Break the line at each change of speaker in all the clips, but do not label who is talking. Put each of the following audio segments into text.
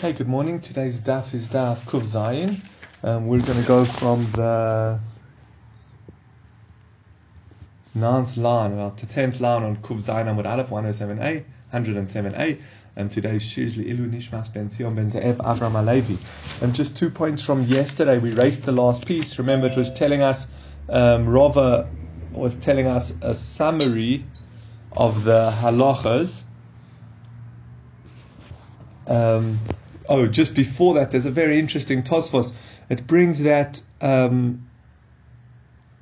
Hey, good morning. Today's daf is daf Kuv Zayin. Um, we're going to go from the ninth line, well, to tenth line on Kuv Zayin Amud Aleph 107a, 107a. Um, today's Shizli Ilu Nishmas Ben Sion Ben Ze'ev Avram Alevi. And just two points from yesterday. We raced the last piece. Remember, it was telling us, um, Rava was telling us a summary of the halachas. Um, oh, just before that, there's a very interesting Tosfos. It brings that. Um,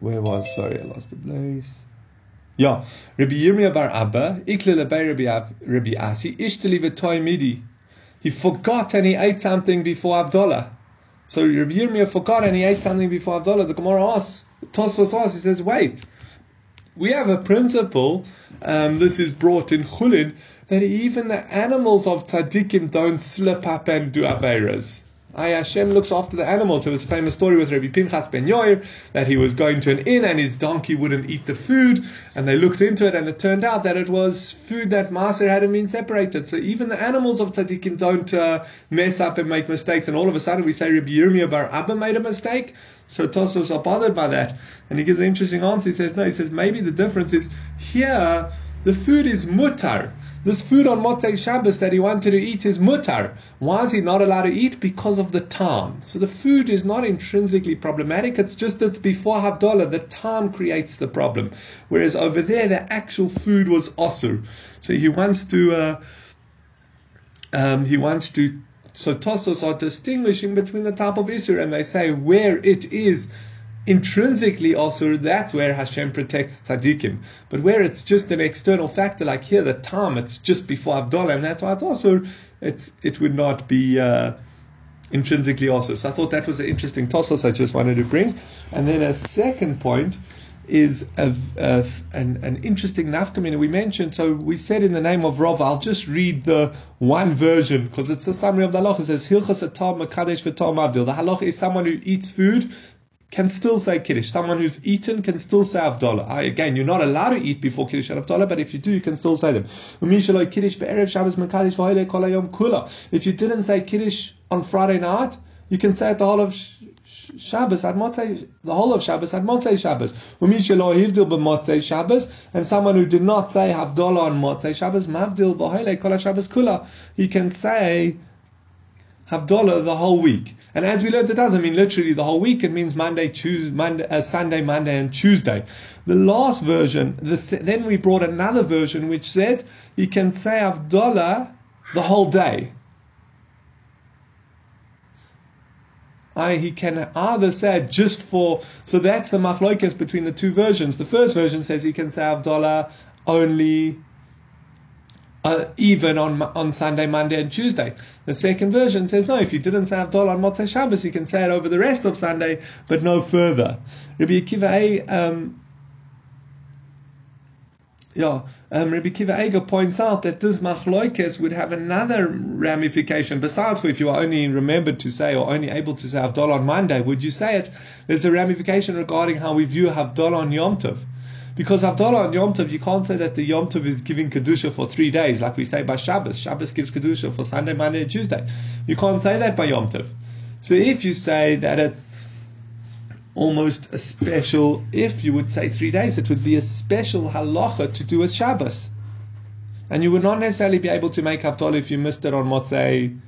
where was? Sorry, I lost the place. Yeah, Rabbi Yirmiyah bar Abba, Rabbi Rabbi Asi, ishtali midi. He forgot and he ate something before Avdallah. So Rabbi Yirmiyah forgot and he ate something before Avdallah. The Gemara asks, Tosfos asks, he says, wait, we have a principle, um, this is brought in Chulin, that even the animals of tzaddikim don't slip up and do averas. I Hashem looks after the animals. There was a famous story with Rabbi Pinchas ben Yair that he was going to an inn and his donkey wouldn't eat the food, and they looked into it and it turned out that it was food that Maser hadn't been separated. So even the animals of tzaddikim don't uh, mess up and make mistakes. And all of a sudden we say Rabbi Yirmiyah bar Abba made a mistake. So Tosfos are bothered by that. And he gives an interesting answer. He says, no, he says, maybe the difference is here, the food is mutar. This food on Motzei Shabbos that he wanted to eat is mutar. Why is he not allowed to eat? Because of the time. So the food is not intrinsically problematic. It's just that before Havdalah, the time creates the problem. Whereas over there, the actual food was osur. So he wants to, uh, um, he wants to so Tosfos are distinguishing between the type of Isur, and they say where it is intrinsically also that's where Hashem protects tzaddikim. But where it's just an external factor, like here, the time, it's just before Avdallah, and that's why it's also, it's, it would not be uh, intrinsically also. So I thought that was an interesting Tosfos I just wanted to bring. And then a second point is a, a, an, an interesting nafkamina we mentioned. So we said in the name of Rav, I'll just read the one version because it's a summary of the halacha. It says, Hilchas atam makadesh v'tam abdil. The halacha is someone who eats food can still say Kiddush. Someone who's eaten can still say Avdallah. Again, you're not allowed to eat before Kiddush and Avdallah, but if you do, you can still say them. If you didn't say Kiddush on Friday night, you can say it the whole of Shabbos at Motzei, the whole of Shabbos at Motzei Shabbos. Umishelo hivdil b'Motzei Shabbos, and someone who did not say Havdalah on Motzei Shabbos, Mavdil Shabbos Kula, he can say Havdalah the whole week. And as we learned, it doesn't mean literally the whole week. It means Monday, Tuesday, Monday, uh, Sunday, Monday, and Tuesday. The last version, the, then we brought another version which says you can say Havdalah the whole day. I, he can either say just for, so that's the machloikas between the two versions. The first version says he can say Havdalah only uh, even on on Sunday, Monday, and Tuesday. The second version says no. If you didn't say Havdalah on Motzei Shabbos, you can say it over the rest of Sunday, but no further. Rabbi Akiva um, yeah, um, Rabbi Kiva Eger points out that this machloikes would have another ramification besides for if you are only remembered to say or only able to say Havdalah on Monday, would you say it? There's a ramification regarding how we view Havdalah on Yom Tov. Because Havdalah on Yom Tov, you can't say that the Yom Tov is giving Kedusha for three days, like we say by Shabbos. Shabbos gives Kedusha for Sunday, Monday, and Tuesday. You can't say that by Yom Tov. So if you say that it's almost a special, if you would say three days, it would be a special halacha to do with Shabbos. And you would not necessarily be able to make Havdalah if you missed it on Motzei,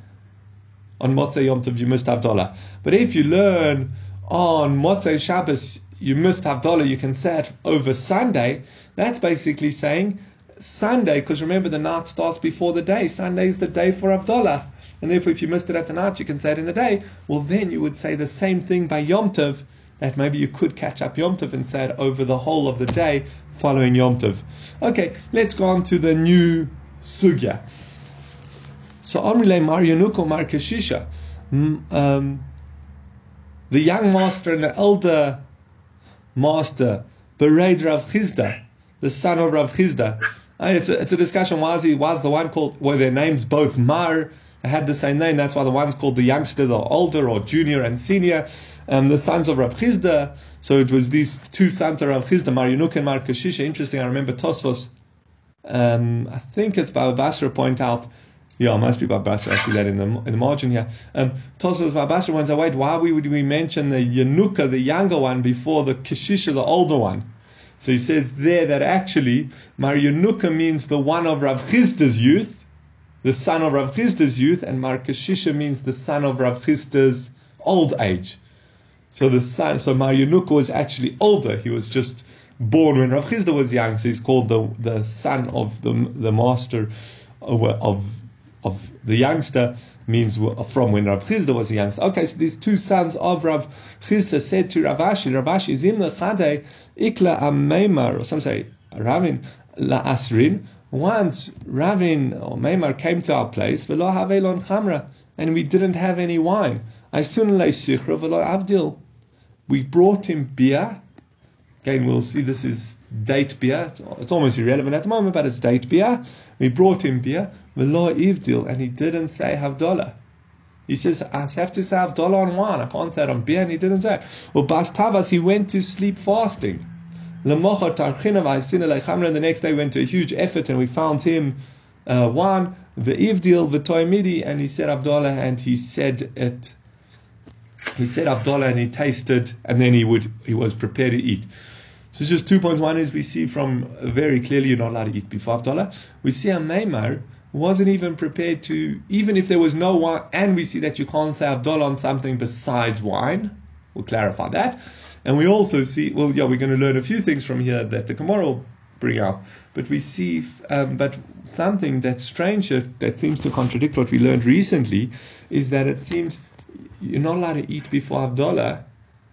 on Motzei Yom Tov, you missed Havdalah. But if you learn on Motzei Shabbos, you missed Havdalah, you can say it over Sunday. That's basically saying Sunday, because remember the night starts before the day. Sunday is the day for Havdalah. And therefore, if you missed it at the night, you can say it in the day. Well, then you would say the same thing by Yom Tov, that maybe you could catch up Yom Tov and say it over the whole of the day following Yom Tov. Okay, let's go on to the new sugya. So Amrile Mar Yanuko Mar Kashisha. Um, the young master and the elder master Bered Rav Chisda, the son of Rav Chisda. It's a, it's a discussion. Why is, he, why is the one called, well, their names both Mar, they had the same name. That's why the one's called the youngster, the older, or junior and senior. Um, the sons of Rav Chisda. So it was these two sons of Rav Chisda, Mar Yunuk and Mar Kashisha. Interesting. I remember Tosfos. Um, I think it's Baba Basra point out Yeah, must be by Basra. I see that in the in the margin here. Um, Tosfos by Basra wants to wait. Why would we mention the Yanuka, the younger one, before the Kishisha, the older one? So he says there that actually Mar Yanuka means the one of Rav Chisda's youth, the son of Rav Chisda's youth, and Mar Kishisha means the son of Rav Chisda's old age. So the son, so Mar Yanuka was actually older. He was just born when Rav Chisda was young, so he's called the the son of the the master of, of of the youngster means from when Rav Chisda was a youngster. Okay, so these two sons of Rav Chisda said to Rav Ashi, Ravashi, Zim lechade ikla ameimar, or some say Ravin la asrin. Once Ravin or Meimar came to our place, velo havelon chamra, and we didn't have any wine. I lay sichra velo avdil. We brought him beer. Again, we'll see this is date beer. It's almost irrelevant at the moment, but it's date beer. We brought him beer. V'lo ivdil, and he didn't say havdalah. He says, I have to say havdalah on wine. I can't say it on beer, and he didn't say it. Well, Bas Tavas, he went to sleep fasting. The next day we went to a huge effort, and we found him uh, wine, the ivdil, the toimidi, and he said havdalah, and he said it. He said havdalah, and he tasted, and then he would he was prepared to eat. So just two points. One is we see from very clearly you're not allowed to eat before Havdalah. We see a Ameimar wasn't even prepared to, even if there was no wine, and we see that you can't say Havdalah on something besides wine. We'll clarify that. And we also see, well, yeah, we're going to learn a few things from here that the Gemara will bring out. But we see, um, but something that's strange that seems to contradict what we learned recently is that it seems you're not allowed to eat before Havdalah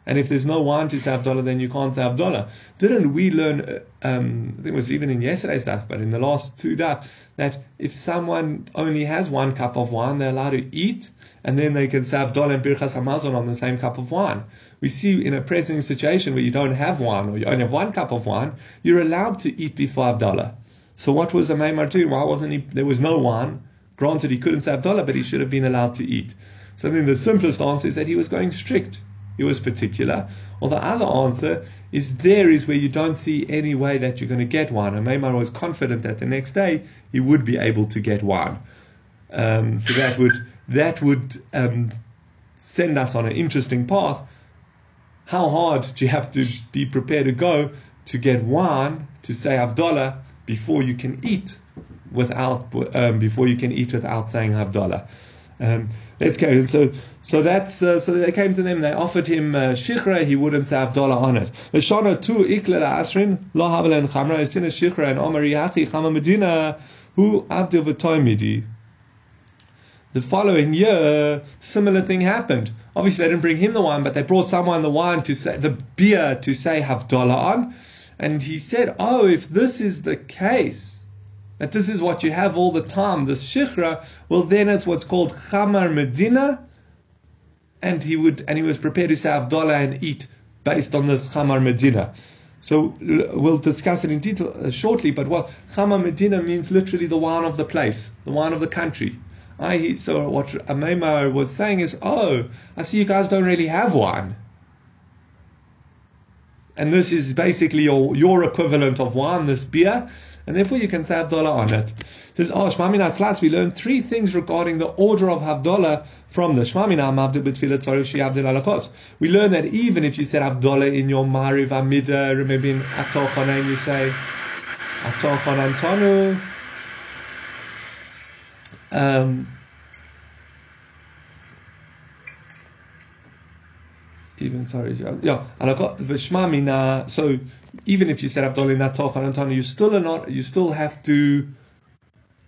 and if there's no wine to say Havdalah, then you can't say Havdalah. Didn't we learn, uh, um, I think it was even in yesterday's daf, but in the last two daf, that if someone only has one cup of wine, they're allowed to eat, and then they can say Havdalah and Birchas Hamazon on the same cup of wine. We see in a pressing situation where you don't have wine, or you only have one cup of wine, you're allowed to eat before Havdalah. So what was the Maimar doing? Why wasn't he, there was no wine. Granted, he couldn't say Havdalah, but he should have been allowed to eat. So I think the simplest answer is that he was going strict he was particular. Or the other answer is there is where you don't see any way that you're going to get one. And Ameimar was confident that the next day he would be able to get one. Um, so that would that would um, send us on an interesting path. How hard do you have to be prepared to go to get one to say Havdalah before you can eat without um, before you can eat without saying Havdalah? Um, let's go. So, so that's uh, so they came to them. They offered him uh, shichra. He wouldn't say Havdalah on it. Lashana tu ikle asrin lo havelen chamra. It's a shichra and Omar yachi chama medina who avdil. The following year, similar thing happened. Obviously, they didn't bring him the wine, but they brought someone the wine to say the beer to say Havdalah on, and he said, "Oh, if this is the case." That this is what you have all the time, this shikra, well then it's what's called chamar medina, and he would and he was prepared to say Havdalah and eat based on this chamar medina. So we'll discuss it in detail uh, shortly. But what chamar medina means literally the wine of the place, the wine of the country. I so what Ameimar was saying is, oh, I see you guys don't really have wine. And this is basically your, your equivalent of wine, this beer and therefore you can say Havdalah on it. Says, oh, Shmamina Tzlas, we learned three things regarding the order of Havdalah from the Shmamina Mavdil B'Tfilat Tzarishi Avdil Alakos. We learned that even if you said Havdalah in your Mariv Amida, remember in Atol Chonaim you say Atol Chonantonu. Um, even sorry, yeah, and I got v'shma. So even if you said Havdalah Natoch Antana, you still are not. You still have to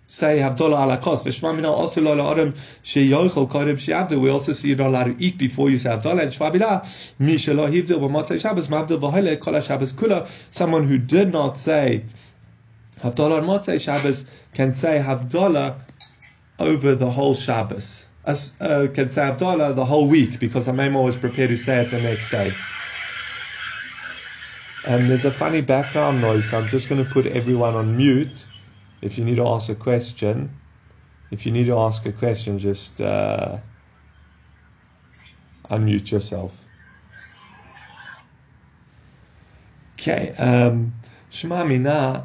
say Havdalah ala kos. V'shma mina also lo adam sheyochel kodem she'avdu. We also see you're not allowed to eat before you say Havdalah. And shma mina mi shelo hivdil b'motzei Shabbos mavdil v'hoile kol Shabbos kula. Someone who did not say Havdalah on Motzei Shabbos can say Havdalah over the whole Shabbos as, uh, Havdalah the whole week because Ameimar was prepared to say it the next day. And there's a funny background noise, so I'm just going to put everyone on mute. If you need to ask a question, if you need to ask a question, just uh, unmute yourself. Okay, um, Shema Mina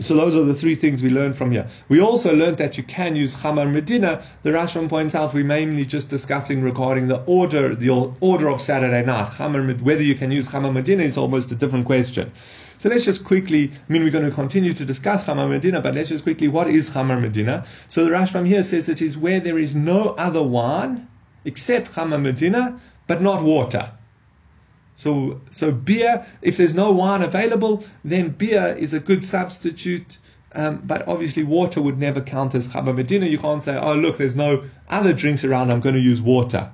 So those are the three things we learned from here. We also learned that you can use Chamar Medina. The Rashbam points out we're mainly just discussing regarding the order, the order of Saturday night. Whether you can use Chamar Medina is almost a different question. So let's just quickly, I mean, we're going to continue to discuss Chamar Medina, but let's just quickly, what is Chamar Medina? So the Rashbam here says it is where there is no other wine except Chamar Medina, but not water. So, so beer, if there's no wine available, then beer is a good substitute. Um, but obviously, water would never count as Chamar Medina. You can't say, oh, look, there's no other drinks around, I'm going to use water.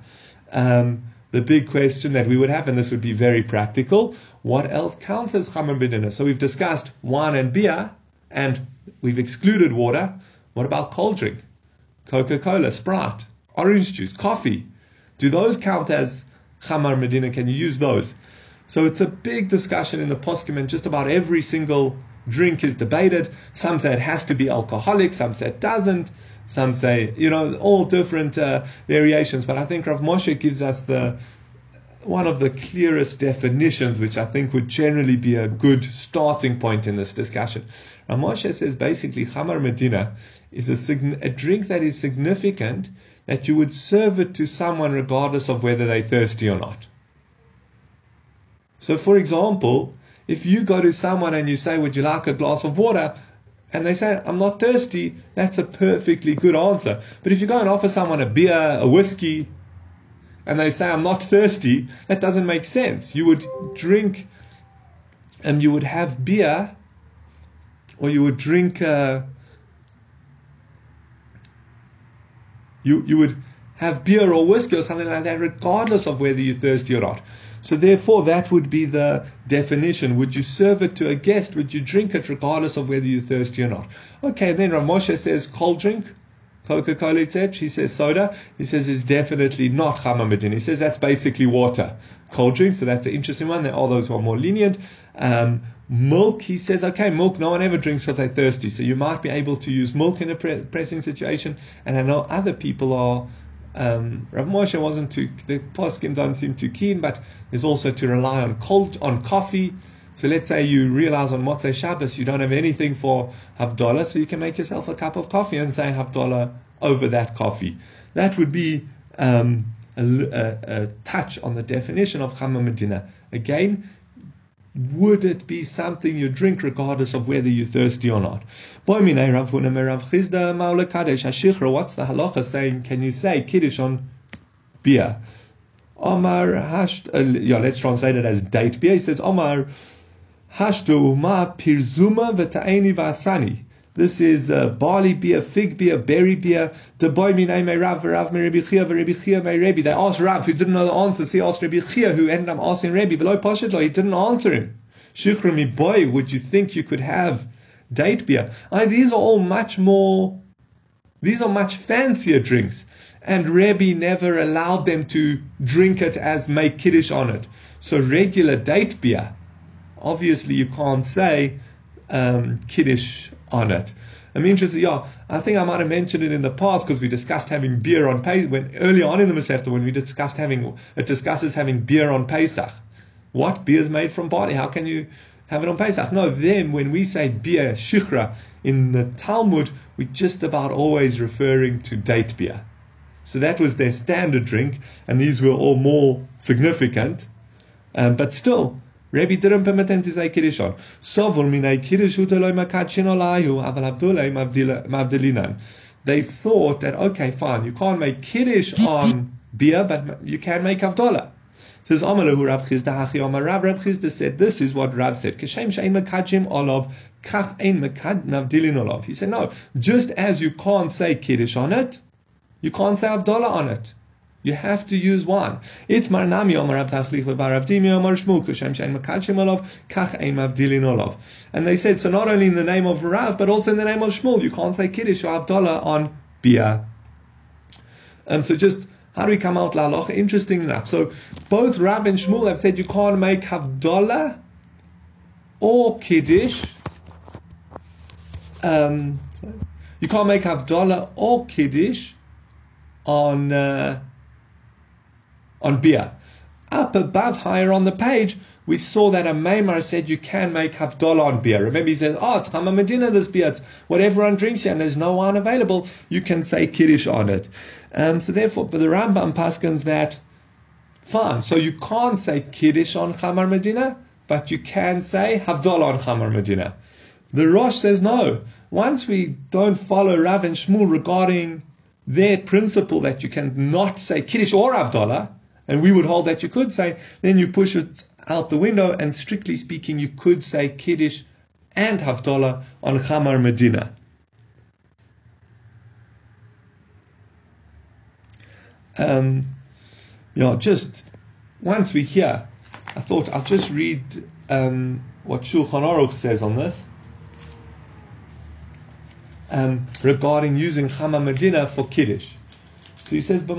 Um, the big question that we would have, and this would be very practical, what else counts as Chamar Medina? So we've discussed wine and beer, and we've excluded water. What about cold drink? Coca Cola, Sprite, orange juice, coffee. Do those count as Chamar Medina, can you use those? So it's a big discussion in the poskim, and just about every single drink is debated. Some say it has to be alcoholic, some say it doesn't, some say, you know, all different uh, variations. But I think Rav Moshe gives us the one of the clearest definitions, which I think would generally be a good starting point in this discussion. Rav Moshe says basically Chamar Medina is a, a drink that is significant that you would serve it to someone regardless of whether they're thirsty or not. So, for example, if you go to someone and you say, Would you like a glass of water? and they say, I'm not thirsty, that's a perfectly good answer. But if you go and offer someone a beer, a whiskey, and they say, I'm not thirsty, that doesn't make sense. You would drink and you would have beer, or you would drink. Uh, You, you would have beer or whiskey or something like that, regardless of whether you're thirsty or not. So therefore, that would be the definition. Would you serve it to a guest? Would you drink it regardless of whether you're thirsty or not? Okay, then Rav Moshe says cold drink, Coca-Cola, etc. He says soda. He says it's definitely not Chamar He says that's basically water. Cold drink, so that's an interesting one. There are those who are more lenient. Um, Milk, he says, okay, milk, no one ever drinks because they're thirsty. So you might be able to use milk in a pre- pressing situation. And I know other people are, um, Rav Moshe wasn't too, the poskim don't seem too keen, but there's also to rely on cold, on coffee. So let's say you realize on Motzei Shabbos you don't have anything for Havdalah, so you can make yourself a cup of coffee and say Havdalah over that coffee. That would be um, a, a, a, touch on the definition of Chamar Medina. Again, would it be something you drink regardless of whether you're thirsty or not? What's the halacha saying? Can you say kiddush on beer? Omar hasht, uh, yeah, let's translate it as date beer. He says, Omar hashdu ma pirzuma v'ta'eni v'asani. This is uh, barley beer, fig beer, berry beer. The boy minay Rav, Rabbi Chia, Rabbi Chia. They asked Rav, who didn't know the answer. So he asked Rabbi Chia, who ended up asking Rabbi. Below Pashitlo, he didn't answer him. Shichrami boy, would you think you could have date beer? I, these are all much more, these are much fancier drinks. And Rabbi never allowed them to drink it as make kiddish on it. So regular date beer, obviously you can't say um, kiddush on it. I'm interested, yeah, I think I might have mentioned it in the past because we discussed having beer on Pesach, when early on in the Masechta, when we discussed having, it discusses having beer on Pesach. What? Beer is made from barley. How can you have it on Pesach? No, then when we say beer, shichra, in the Talmud, we're just about always referring to date beer. So that was their standard drink, and these were all more significant. Um, but still, Rabbi didn't permit them to say Kiddush on. Sovul minay Kiddush uteloi makachin olayu aval abdulay mavdelinan. They thought that, okay, fine, you can't make Kiddush on beer, but you can make Avdullah. Says Amalahu Rab Chisda Hachi Omar Rab Rab Chisda said, this is what Rab said. Kashem she'ein makachim olav, kach ein mavdilin olav. He said, no, just as you can't say Kiddush on it, you can't say Avdullah on it. You have to use one. Itmar nami omar Rav Tachlich v'barav dimi omar shmul kushem shein makachim olav kach ein mavdilin olav. And they said, so not only in the name of Rav, but also in the name of Shmuel, you can't say Kiddush or Havdalah on Bia. And um, so just, how do we come out la halacha? Interesting enough. So both Rav and Shmuel have said you can't make Havdalah or Kiddush. Um, you can't make Havdalah or Kiddush on... Uh, on beer. up above, higher on the page, we saw that a Ameimar said you can make Havdalah on beer. Remember, he says, oh, it's Chamar Medina, this beer. It's what everyone drinks here, and there's no wine available. You can say Kiddush on it. Um, so therefore, but the Rambam paskins that, fine. So you can't say Kiddush on Chamar Medina, but you can say Havdalah on Chamar Medina. The Rosh says no. Once we don't follow Rav and Shmuel regarding their principle that you can not say Kiddush or Havdalah, and we would hold that you could say, then you push it out the window, and strictly speaking, you could say Kiddush and Havdalah on Chamar Medina. Um, yeah, just once we hear, I thought I'll just read um, what Shulchan Aruch says on this um, regarding using Chamar Medina for Kiddush. So he says, and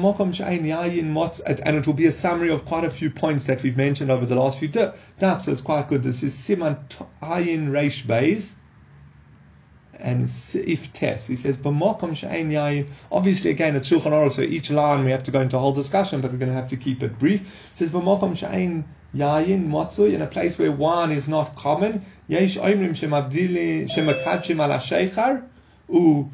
it will be a summary of quite a few points that we've mentioned over the last few days. So it's quite good. This is Siman Ayin Reish Beis and if test. He says. Obviously, again, it's Shulchan Aruch, so each line we have to go into a whole discussion, but we're going to have to keep it brief. It says, "B'mokom she'ain yayin motzui," in a place where wine is not common. Yesh oimrim shemakadshim ala sheichar There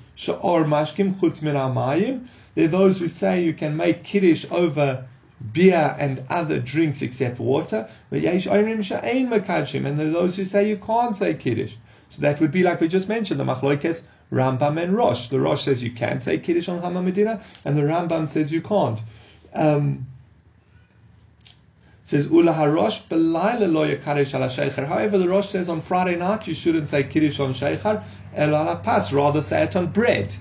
are those who say you can make kiddush over beer and other drinks except water. And there are those who say you can't say kiddush. So that would be like we just mentioned, the machloikes Rambam and Rosh. The Rosh says you can say kiddush on Chamar Medina, and the Rambam says you can't. Um, says Ula Harosh Belayla lo yakarish ala sheikhar. However, the Rosh says on Friday night you shouldn't say kiddush on sheikhar, el ala pas, rather say it on bread.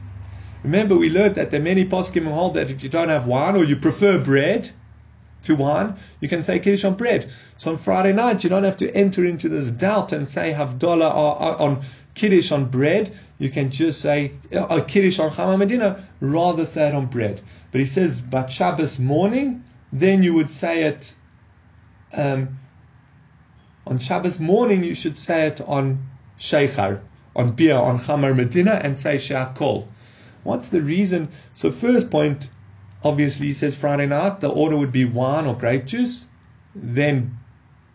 Remember, we learned that there are many poskim who hold that if you don't have wine or you prefer bread to wine, you can say Kiddush on bread. So on Friday night, you don't have to enter into this doubt and say Havdalah uh, uh, on Kiddush on bread. You can just say uh, uh, Kiddush on Chamar Medina, rather say it on bread. But he says, but Shabbos morning, then you would say it um, on Shabbos morning, you should say it on Sheikhar, on beer, on Chamar Medina, and say She'akol. What's the reason? So, first point, obviously, he says Friday night, the order would be wine or grape juice, then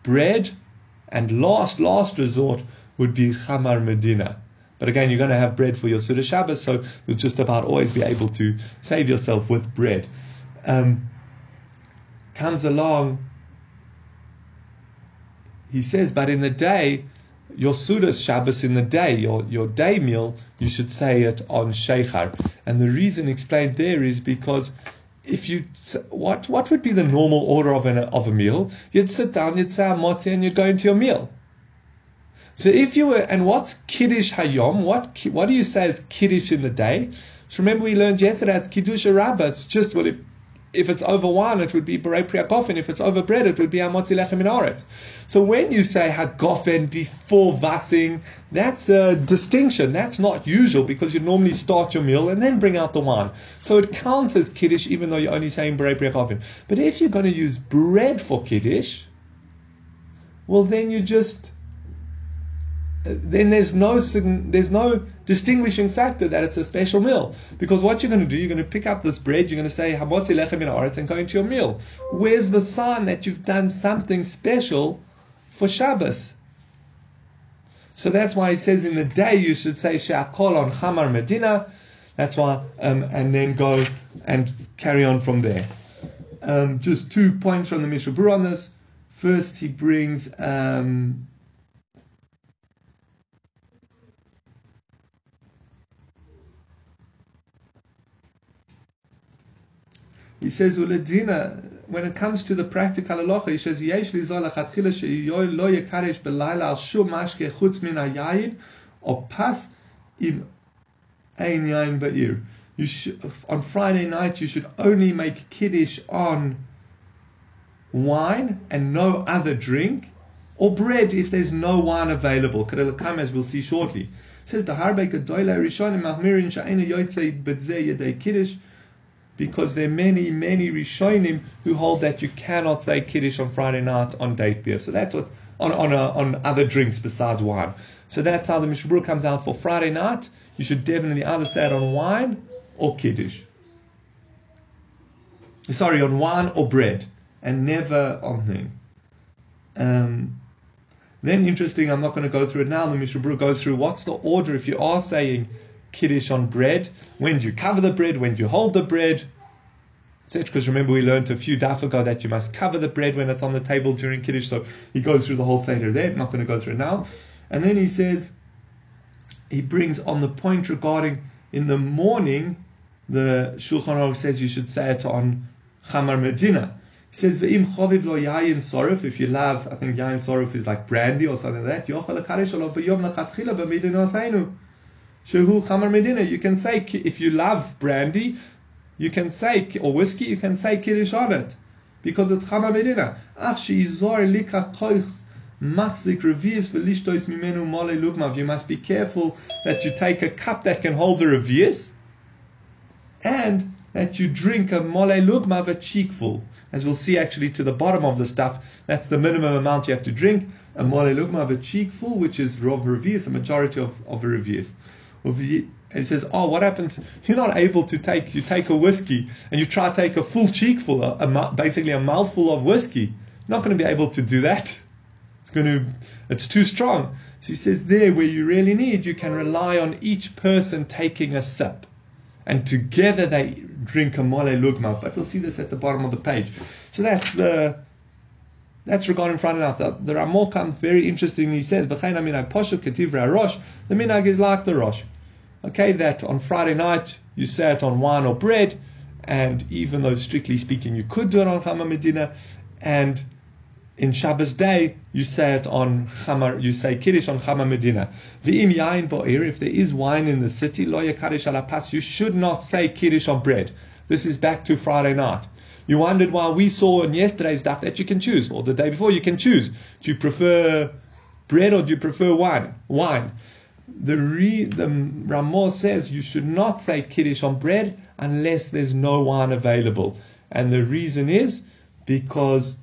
bread, and last, last resort would be Chamar Medina. But again, you're going to have bread for your Suda Shabbos, so you'll just about always be able to save yourself with bread. Um, comes along, he says, but in the day, your Sudas Shabbos in the day, your, your day meal, you should say it on Sheikhar. And the reason explained there is because if you, what, what would be the normal order of, an, of a meal? You'd sit down, you'd say Amotzi, and you'd go into your meal. So if you were, and what's Kiddush Hayom? What, what do you say is Kiddush in the day? So remember we learned yesterday, it's Kiddush Rabbah. It's just, well, if, if it's over wine, it would be Berei Priakofen. If it's over bread, it would be Amotzi Lechem in So when you say Hagofen before Vassing, that's a distinction. That's not usual because you normally start your meal and then bring out the wine. So it counts as Kiddush even though you're only saying Berei Priakofen. But if you're going to use bread for Kiddush, well then you just then there's no there's no distinguishing factor that it's a special meal. Because what you're going to do you're going to pick up this bread you're going to say hamotzi lechem in and go into your meal. Where's the sign that you've done something special for Shabbos? So that's why he says in the day you should say she'akol on Chamar Medina. That's why um, and then go and carry on from there. Um, just two points from the Mishnah on this. First he brings um, He says, Uledina, when it comes to the practical halacha, he says, Yesh li zol achatchila sheyoy lo yekaresh belayla al shum mashke chutz min hayayin, or pas im ein yayin ba'ir. You should, on Friday night, you should only make kiddush on wine and no other drink, or bread if there's no wine available. Kadel as we'll see shortly. It says the harbe gadoyle rishonim mahmirin sha'ena yoytzei betzeh yedei kiddush because there are many, many Rishonim who hold that you cannot say Kiddush on Friday night on date beer. So that's what, on, on, a, on other drinks besides wine. So that's how the Mishabur comes out for Friday night. You should definitely either say it on wine or Kiddush. Sorry, on wine or bread. and never on thing. Um, then interesting, I'm not going to go through it now. The Mishnah Berurah goes through what's the order if you are saying kiddush on bread. When do you cover the bread? When do you hold the bread? Etc. Because remember, we learned a few daf ago that you must cover the bread when it's on the table during kiddush. So he goes through the whole seder there. I'm not going to go through it now. And then he says, he brings on the point regarding in the morning, the Shulchan Aruch says you should say it on Chamar Medina. He says, V'im choviv lo yayin sorif, if you love, I think yayin sorif is like brandy or something like that. Shehu Chamar Medina, you can say, if you love brandy, you can say, or whiskey, you can say Kiddush on it. Because it's Chamar Medina. Ach lika mimenu mole lugmav. You must be careful that you take a cup that can hold a revius, and that you drink a mole lugmav, a cheekful. As we'll see actually to the bottom of the stuff, that's the minimum amount you have to drink. A mole lugmav, a cheekful, which is rov revius, a majority of, of a revius. And he says, "Oh, what happens? You're not able to take. You take a whiskey and you try to take a full cheekful, a, a, basically a mouthful of whiskey. You're not going to be able to do that. It's going to. It's too strong." So he says, "There, where you really need, you can rely on each person taking a sip, and together they drink a mole lugma. But we'll see this at the bottom of the page. So that's the." That's regarding Friday night. The, the comes very interesting. He says. The minag is like the rosh. Okay, that on Friday night you say it on wine or bread, and even though strictly speaking you could do it on Chamar Medina, and in Shabbos day you say it on Chamar, you say Kiddush on Chamar Medina. V'im yain bo'ir, if there is wine in the city, lo yakadish alapas, you should not say Kiddush on bread. This is back to Friday night. You wondered why we saw in yesterday's daf that you can choose, or the day before you can choose. Do you prefer bread or do you prefer wine? Wine. The, re, the Ramah says you should not say Kiddush on bread unless there's no wine available. And the reason is because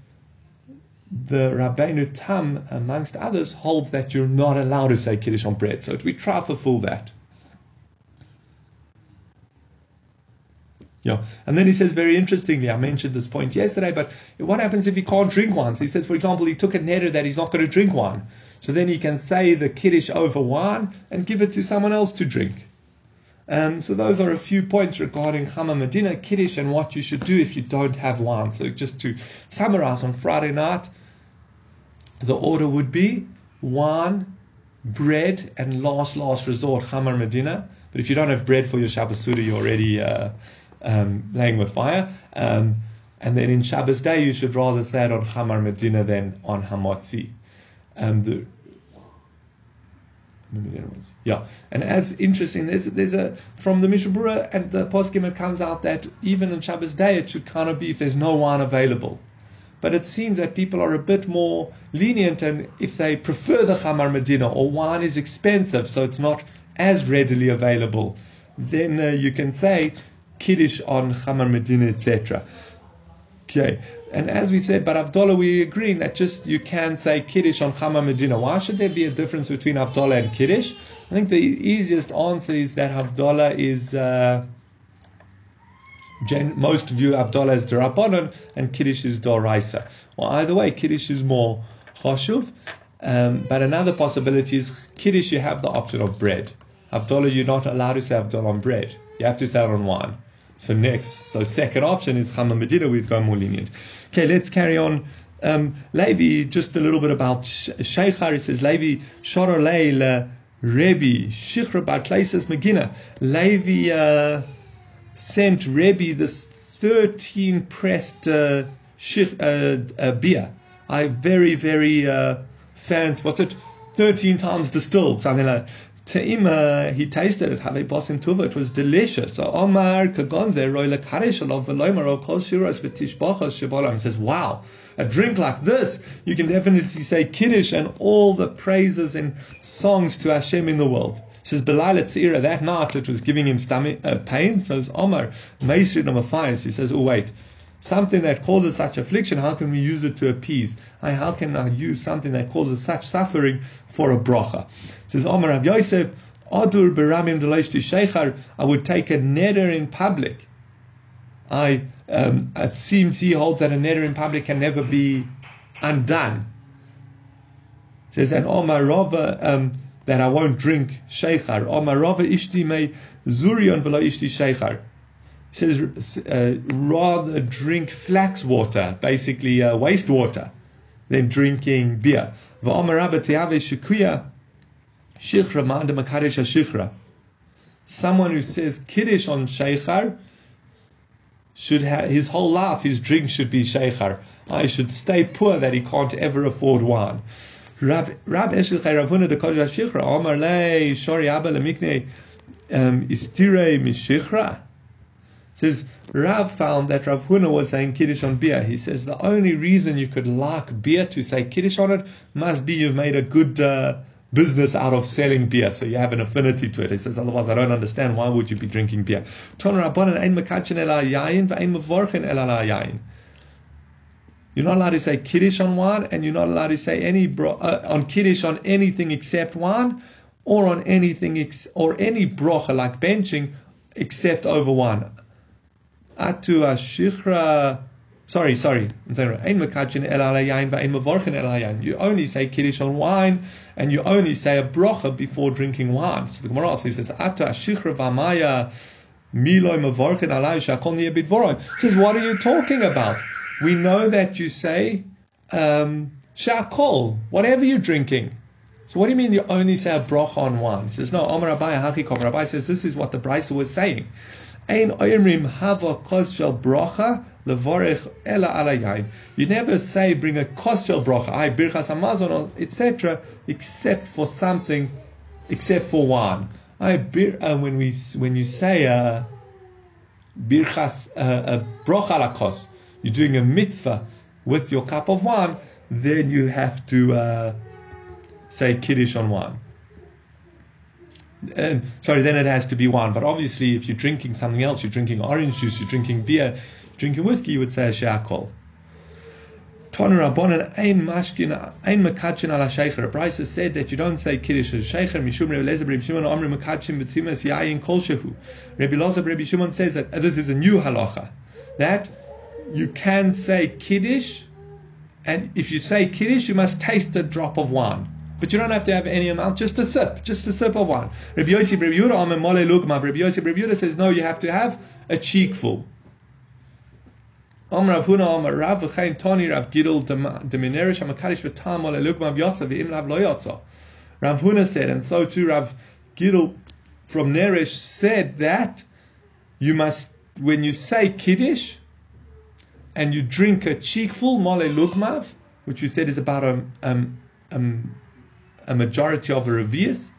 the Rabbeinu Tam, amongst others, holds that you're not allowed to say Kiddush on bread. So we try to fool that. Yeah. And then he says, very interestingly, I mentioned this point yesterday, but what happens if he can't drink wine? So he says, for example, he took a neder that he's not going to drink wine. So then he can say the kiddush over wine and give it to someone else to drink. Um, so those are a few points regarding Chamar Medina, Kiddush, and what you should do if you don't have wine. So just to summarize, on Friday night, the order would be wine, bread, and last, last resort, Chamar Medina. But if you don't have bread for your Shabbos Suda, you're already... Uh, um, laying with fire. Um, and then in Shabbos day, you should rather say it on Chamar Medina than on Hamotzi. Um, the, yeah, and as interesting, there's there's a from the Mishnah Berurah and the poskim it comes out that even on Shabbos day it should kind of be if there's no wine available, but it seems that people are a bit more lenient and if they prefer the Chamar Medina or wine is expensive, so it's not as readily available, then uh, you can say Kiddush on Chamar Medina, etc. Okay. And as we said, but Havdalah, we agreeing that just you can say Kiddush on Chamar Medina. Why should there be a difference between Havdalah and Kiddush? I think the easiest answer is that Havdalah is. Uh, gen- most view Havdalah as Darabanan and Kiddush is Doraisa. Well, either way, Kiddush is more Choshuv. Um, but another possibility is Kiddush, you have the option of bread. Havdalah, you're not allowed to say Havdalah on bread. You have to say it on wine. So next, so second option is Chamar Medina. We've gone more lenient. Okay, let's carry on. Um, Levi, just a little bit about Sheikhar. He says Levi Shoro Leila Rebbe Shichra Bar Klaises Megina. Levi uh, sent Rebbe this thirteen pressed uh, shich, uh, uh, beer. I very very uh, fans. What's it? Thirteen times distilled, something like. Te'ima, he tasted it, have a bosim tuva, it was delicious. So Omar kagonze roy lekarishalav v'loimar kol shiros v'tishbachos shabolam. He says, wow, a drink like this, you can definitely say Kiddush and all the praises and songs to Hashem in the world. Says, Belal Tzira, that night it was giving him stomach uh, pain. So it's Omar, Meisri number five. He says, oh wait, something that causes such affliction, how can we use it to appease? How can I use something that causes such suffering for a bracha? Says Omar Rav Yosef, Adur beramim Sheikhar, I would take a neder in public. I um, it seems he holds that a neder in public can never be undone. Says an Omar Rava um, that I won't drink sheikhar. Omar Rava ishti me zurion velo ishti sheikhar. Says uh, rather drink flax water, basically uh, wastewater, than drinking beer. Someone who says kiddush on sheikhar should have his whole life, his drink should be sheikhar. I should stay poor that he can't ever afford wine. Rab Eshel Ravuna de Kodesh Shichra Omar Le Shori Abba Lemikne um, Istire Says Rav found that Rav Huna was saying Kiddush on beer. He says the only reason you could like beer to say Kiddush on it must be you've made a good uh, business out of selling beer, so you have an affinity to it. He says otherwise I don't understand why would you be drinking beer. You're not allowed to say kiddush on wine, and you're not allowed to say any bro- uh, on kiddush on anything except wine, or on anything ex- or any brocha like benching, except over wine. Atu ashichra. Sorry, sorry. I'm saying right. You only say kiddush on wine, and you only say a brocha before drinking wine. So the Gemara also says, "Atu ashichra v'amaya miloi mavorchen alay shakol niyabit Says, what are you talking about? we know that you say um, shakol, whatever you're drinking. So what do you mean you only say a bracha on wine? Says, no, Omar Abai Hachikov. Rabbi says this is what the Brisa was saying. Ein oimrim hava kos shel bracha levorech ela. You never say bring a kos shel bracha, I birchas hamazon, etc., except for something, except for wine. I bir, uh, when we when you say a birchas uh, a bracha la kos, you're doing a mitzvah with your cup of wine, then you have to uh, say kiddush on wine. And, sorry, then it has to be wine. But obviously, if you're drinking something else, you're drinking orange juice, you're drinking beer, drinking whiskey, you would say a shakol. Toner Rabbanan ein mashkin ein makachin ala sheikher. Brisa said that you don't say kiddush as sheikher. Mishum Rebbe Lezer Rebbe Shimon yayin kol shehu. Rebbe Rebbe Shimon says that this is a new halacha that you can say kiddush, and if you say kiddush, you must taste a drop of wine. But you don't have to have any amount, just a sip, just a sip of wine. Rabbi Yossi Rabbi Yehuda Amen Mole Lugma. Rabbi Yossi Rabbi Yehuda says no, you have to have a cheekful. Om Rav Huna Om Rav V'chein Toni Rav Gidol Deminerish Hamakadish V'tam Mole Lugma V'yotza V'im Lav Lo Yotza. Rav Huna said, and so too Rav Gidol from Neresh said that you must, when you say kiddush, and you drink a cheekful mole lugmav, which we said is about a, um, um, a majority of a revius,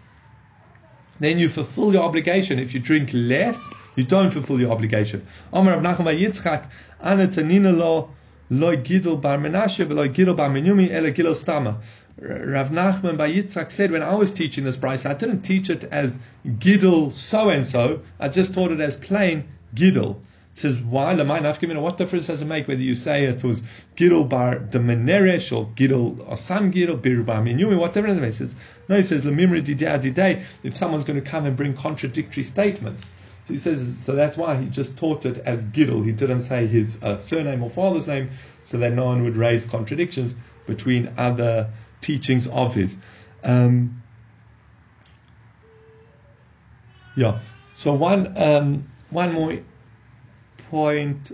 then you fulfill your obligation. If you drink less, you don't fulfill your obligation. Amar Rav Nachman Yitzchak, Ana Tanina lo lo gidol bar Menashe lo gidol bar Menyumi ele gidol stama. Rav Nachman by Yitzchak said when I was teaching this Brisa, I didn't teach it as gidol so and so. I just taught it as plain gidol says, why? What difference does it make whether you say it was Gidol bar the Meneresh or Gidol or some Gidol, Bir bar Minyumi? What difference does it make? He says, no, he says, Lemimri Didei, if someone's going to come and bring contradictory statements. So he says, so that's why he just taught it as Gidol. He didn't say his uh, surname or father's name so that no one would raise contradictions between other teachings of his. Um, yeah. So one um, one more point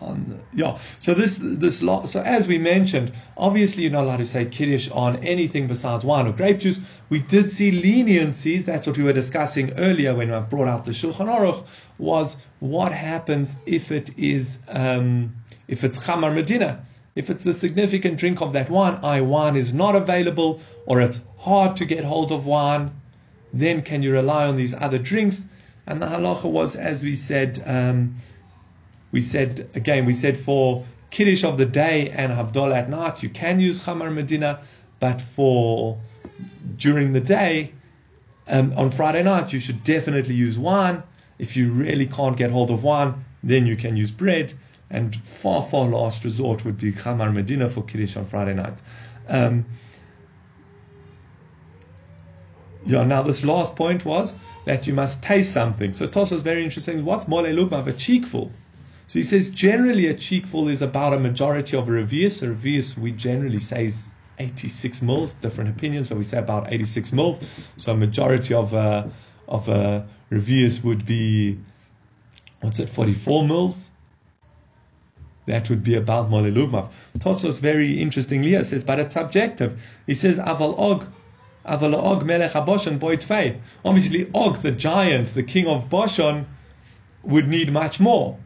on the, yeah. So this this lot. So as we mentioned, obviously you're not allowed to say kiddush on anything besides wine or grape juice. We did see leniencies. That's what we were discussing earlier when I brought out the Shulchan Aruch. Was what happens if it is um, if it's Chamar Medina. If it's the significant drink of that wine, I wine is not available, or it's hard to get hold of wine, then can you rely on these other drinks? And the halacha was, as we said, um, we said again, we said for kiddush of the day and havdalah at night, you can use chamar medina, but for during the day, um, on Friday night, you should definitely use wine. If you really can't get hold of wine, then you can use bread. And far, far last resort would be chamar medina for kiddush on Friday night. Um, yeah. Now this last point was that you must taste something. So Tosa is very interesting. What's mole lugma? A cheekful. So he says generally a cheekful is about a majority of a revius. A revius we generally say is 86 mils. Different opinions, but we say about 86 mils. So a majority of a, of uh, a revius would be what's it 44 mils. That would be about mole Molelugmav. Tosfos very interestingly says, but it's subjective. He says, Aval Og, Melech Fei. Obviously, Og, the giant, the king of Bashan, would need much more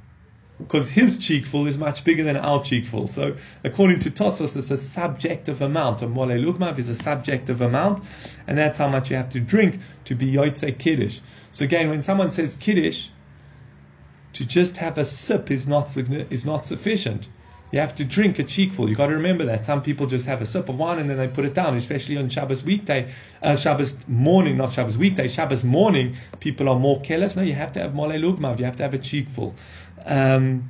because his cheekful is much bigger than our cheekful. So, according to Tosfos, it's a subjective amount. A mole lugmav is a subjective amount, and that's how much you have to drink to be yotze kiddush. So, again, when someone says kiddush, to just have a sip is not is not sufficient. You have to drink a cheekful. You got to remember that some people just have a sip of wine and then they put it down. Especially on Shabbos weekday, uh, Shabbos morning, not Shabbos weekday, Shabbos morning, people are more careless. No, you have to have mole lugmav. You have to have a cheekful. Um,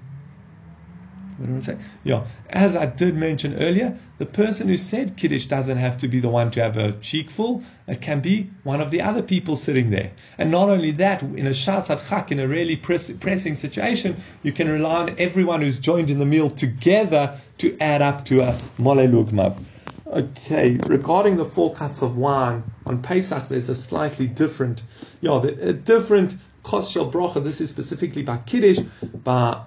what do I say? Yeah, as I did mention earlier, the person who said Kiddush doesn't have to be the one to have a cheekful. It can be one of the other people sitting there. And not only that, in a Shas Chak, in a really press, pressing situation, you can rely on everyone who's joined in the meal together to add up to a Mole Lugmav. Okay, regarding the four cups of wine on Pesach, there's a slightly different, yeah, a different Kos Shel Bracha. This is specifically by Kiddush, by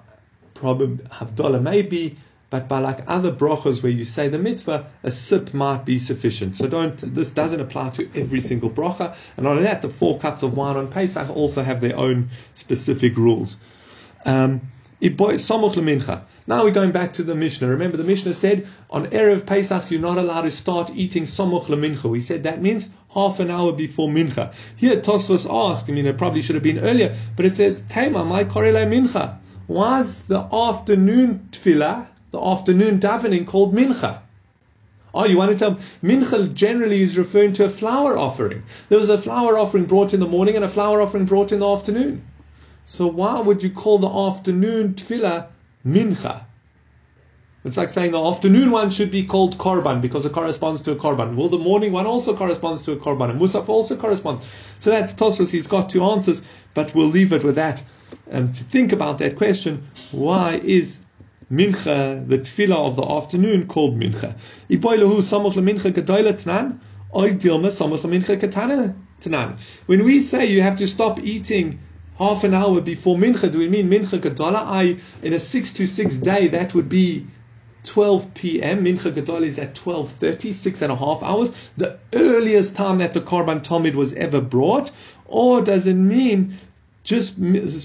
probably Havdalah maybe, but by like other brachas where you say the mitzvah, a sip might be sufficient. So don't, this doesn't apply to every single bracha. And on that, the four cups of wine on Pesach also have their own specific rules. Um, now we're going back to the Mishnah. Remember, the Mishnah said on Erev Pesach you're not allowed to start eating Samoch Lemincha. We said that means half an hour before Mincha. Here Tosfos asked, I mean, it probably should have been earlier, but it says, Tema, my korele Mincha was the afternoon tefillah, the afternoon davening called mincha. Oh, you want to tell me? mincha generally is referring to a flour offering. There was a flour offering brought in the morning and a flour offering brought in the afternoon. So why would you call the afternoon tefillah mincha? It's like saying the afternoon one should be called korban because it corresponds to a korban. Well, the morning one also corresponds to a korban, and musaf also corresponds. So that's Tosfos. He's got two answers, but we'll leave it with that. And um, to think about that question, why is mincha, the tefillah of the afternoon, called mincha? When we say you have to stop eating half an hour before mincha, do we mean mincha gedola? I in a six to six day that would be 12 p.m. Mincha Gadol is at 12.30, six and a half hours, the earliest time that the Korban Tamid was ever brought? Or does it mean just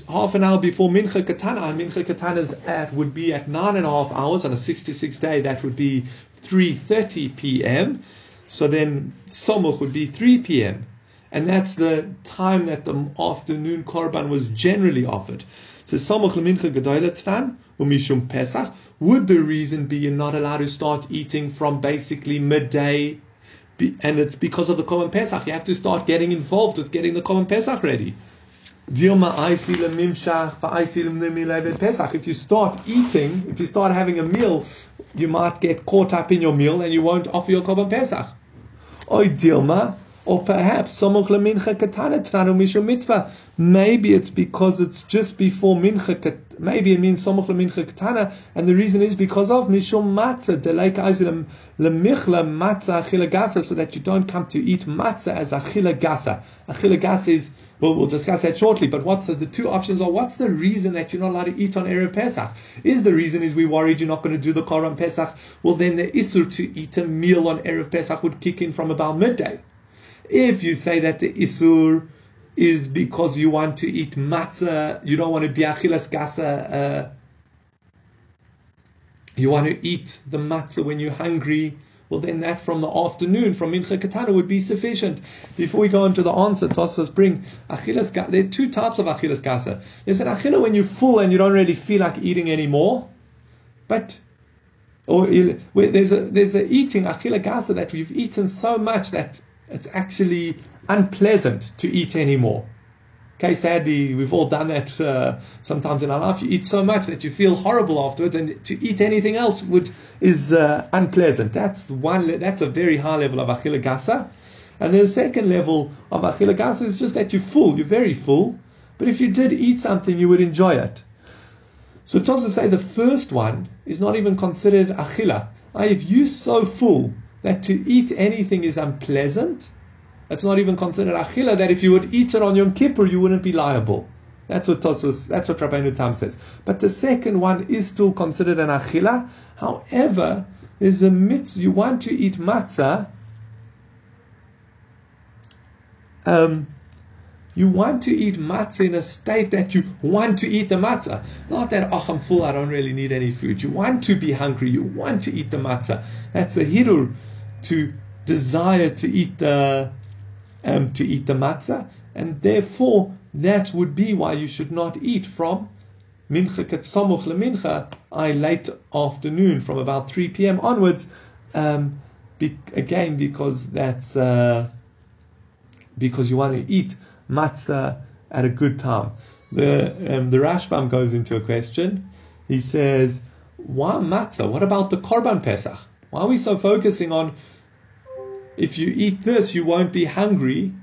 half an hour before Mincha Katana, and Mincha Katana's at would be at nine and a half hours on a 66 day, that would be 3.30 p.m. So then Somuch would be 3 p.m. And that's the time that the afternoon Korban was generally offered. So Somuch Mincha Gedoyla Umishum Pesach, would the reason be you're not allowed to start eating from basically midday? And it's because of the Korban Pesach. You have to start getting involved with getting the Korban Pesach ready. If you start eating, if you start having a meal, you might get caught up in your meal and you won't offer your Korban Pesach. Oy Dilma, or perhaps Maybe it's because it's just before mincha. Maybe it means somuch lemincha katana, and the reason is because of mishum matzah deleik azilim lemichla matzah achila gasa, so that you don't come to eat matzah as achila gasa. Achila gasa is well, we'll discuss that shortly. But what's the, the two options are? What's the reason that you're not allowed to eat on erev Pesach? Is the reason is we worried you're not going to do the Korban Pesach? Well, then the isur to eat a meal on erev Pesach would kick in from about midday. If you say that the isur is because you want to eat matzah, you don't want to be achilas gasa, uh, you want to eat the matzah when you're hungry, well then that from the afternoon, from Mincha Katana would be sufficient. Before we go on to the answer, Tosfos bring achilas gasa. There are two types of achilas gasa. There's an achila when you're full and you don't really feel like eating anymore, but or there's a there's a eating achila gasa that we've eaten so much that it's actually unpleasant to eat anymore. Okay, sadly, we've all done that uh, sometimes in our life. You eat so much that you feel horrible afterwards, and to eat anything else would is uh, unpleasant. That's one. That's a very high level of achila gasa. And then the second level of achila gasa is just that you're full. You're very full, but if you did eat something, you would enjoy it. So Tosa say the first one is not even considered achila. If you're so full that to eat anything is unpleasant, that's not even considered achila. That if you would eat it on Yom Kippur, you wouldn't be liable. That's what Tosfos, that's what Rabbeinu Tam says. But the second one is still considered an achila. However, there's a mitzvah. You want to eat matzah. Um, you want to eat matzah in a state that you want to eat the matzah. Not that, oh, I'm full, I don't really need any food. You want to be hungry, you want to eat the matzah. That's a hidur to desire to eat the um, to eat the matzah, and therefore that would be why you should not eat from mincha ketsamuch lemincha, I late afternoon from about 3 p.m. onwards. Um, be, again, because that's uh, because you want to eat matzah at a good time. The um, the Rashbam goes into a question. He says, "Why matzah? What about the korban pesach? Why are we so focusing on if you eat this, you won't be hungry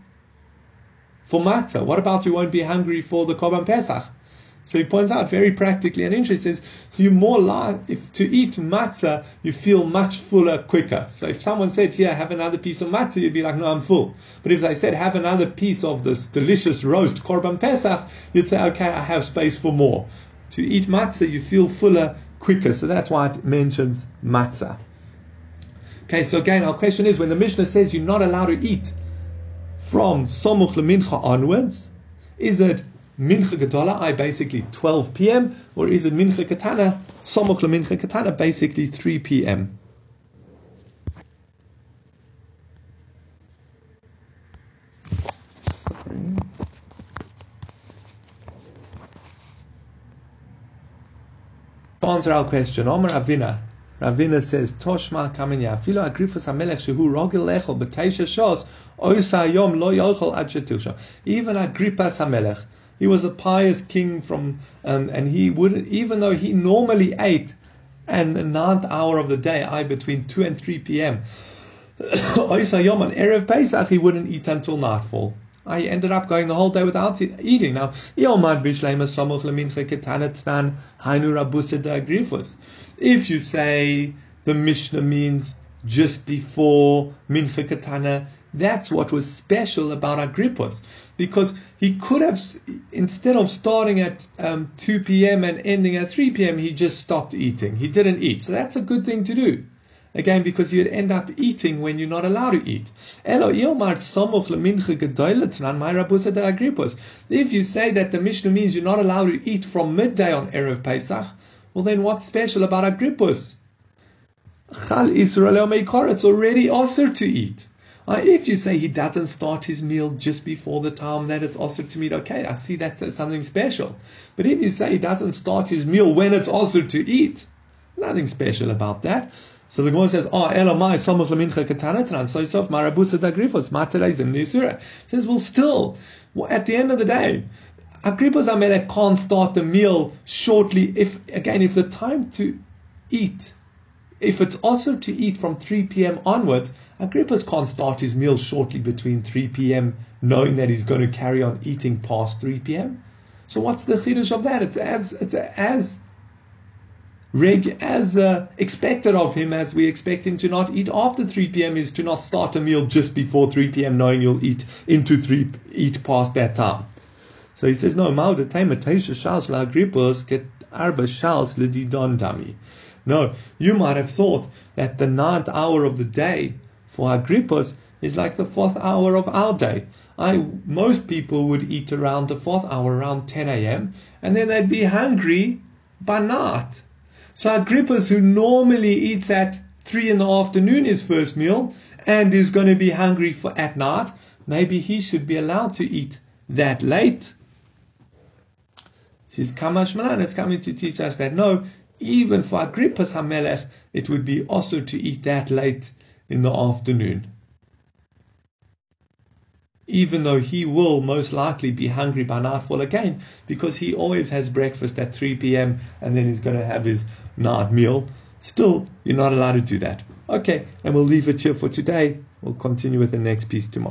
for matzah. What about you won't be hungry for the korban pesach? So he points out very practically and interesting. Says you more like if to eat matzah, you feel much fuller quicker. So if someone said, "Here, have another piece of matzah," you'd be like, "No, I'm full." But if they said, "Have another piece of this delicious roast korban pesach," you'd say, "Okay, I have space for more." To eat matzah, you feel fuller quicker. So that's why it mentions matzah. Okay, so again, our question is when the Mishnah says you're not allowed to eat from Somuch Lemincha onwards, is it Mincha Gedola, I basically 12 p.m., or is it Mincha Katana, Somuch Lemincha Katana, basically 3 p.m.? Answer our question, Omar Avina, Ravina says, Toshma kamenya, filo agrifus hamelech shehu rogel lechol b'teisha shos, oisa yom lo yochol ad. Even Agrippas hamelech, he was a pious king from, um, and he would, even though he normally ate, and the ninth hour of the day, I between 2 and 3 p.m., oisa yom on Erev Pesach, he wouldn't eat until nightfall. I ended up going the whole day without eating. Now. If you say the Mishnah means just before Mincha Katana, that's what was special about Agrippus. Because he could have, instead of starting at um, 2 p.m. and ending at 3 p.m., he just stopped eating. He didn't eat. So that's a good thing to do. Again, because you'd end up eating when you're not allowed to eat. If you say that the Mishnah means you're not allowed to eat from midday on Erev Pesach, well, then what's special about Agrippus? Chal Israel It's already also to eat. Uh, if you say he doesn't start his meal just before the time that it's also to eat, okay, I see that's something special. But if you say he doesn't start his meal when it's also to eat, nothing special about that. So the Gemara says, "Oh, Elamai Samach Lemincha Katanatran." So Yisuf Marabusa Dagrifos Matelezim Nisura says, "Well, still, at the end of the day, Agrippa's Amelech can't start the meal shortly if, again, if the time to eat, if it's also to eat from 3 p.m. onwards, Agrippa's can't start his meal shortly between 3 p.m. knowing that he's going to carry on eating past 3 p.m. So what's the chiddush of that? It's as, it's as reg, as uh, expected of him as we expect him to not eat after 3 p.m. is to not start a meal just before 3 p.m. knowing you'll eat into 3, eat past that time. So he says, no, tema teisha shals la agripos get arba shals le lididon dami. No, you might have thought that the ninth hour of the day for Agrippos is like the fourth hour of our day. I most people would eat around the fourth hour, around 10 a.m., and then they'd be hungry by night. So Agrippos, who normally eats at three in the afternoon his first meal and is going to be hungry for at night, maybe he should be allowed to eat that late says Kamash Malan, it's coming to teach us that no, even for Agrippas HaMelech, it would be also to eat that late in the afternoon. Even though he will most likely be hungry by nightfall again, because he always has breakfast at 3 p.m. and then he's going to have his night meal. Still, you're not allowed to do that. Okay, and we'll leave it here for today. We'll continue with the next piece tomorrow.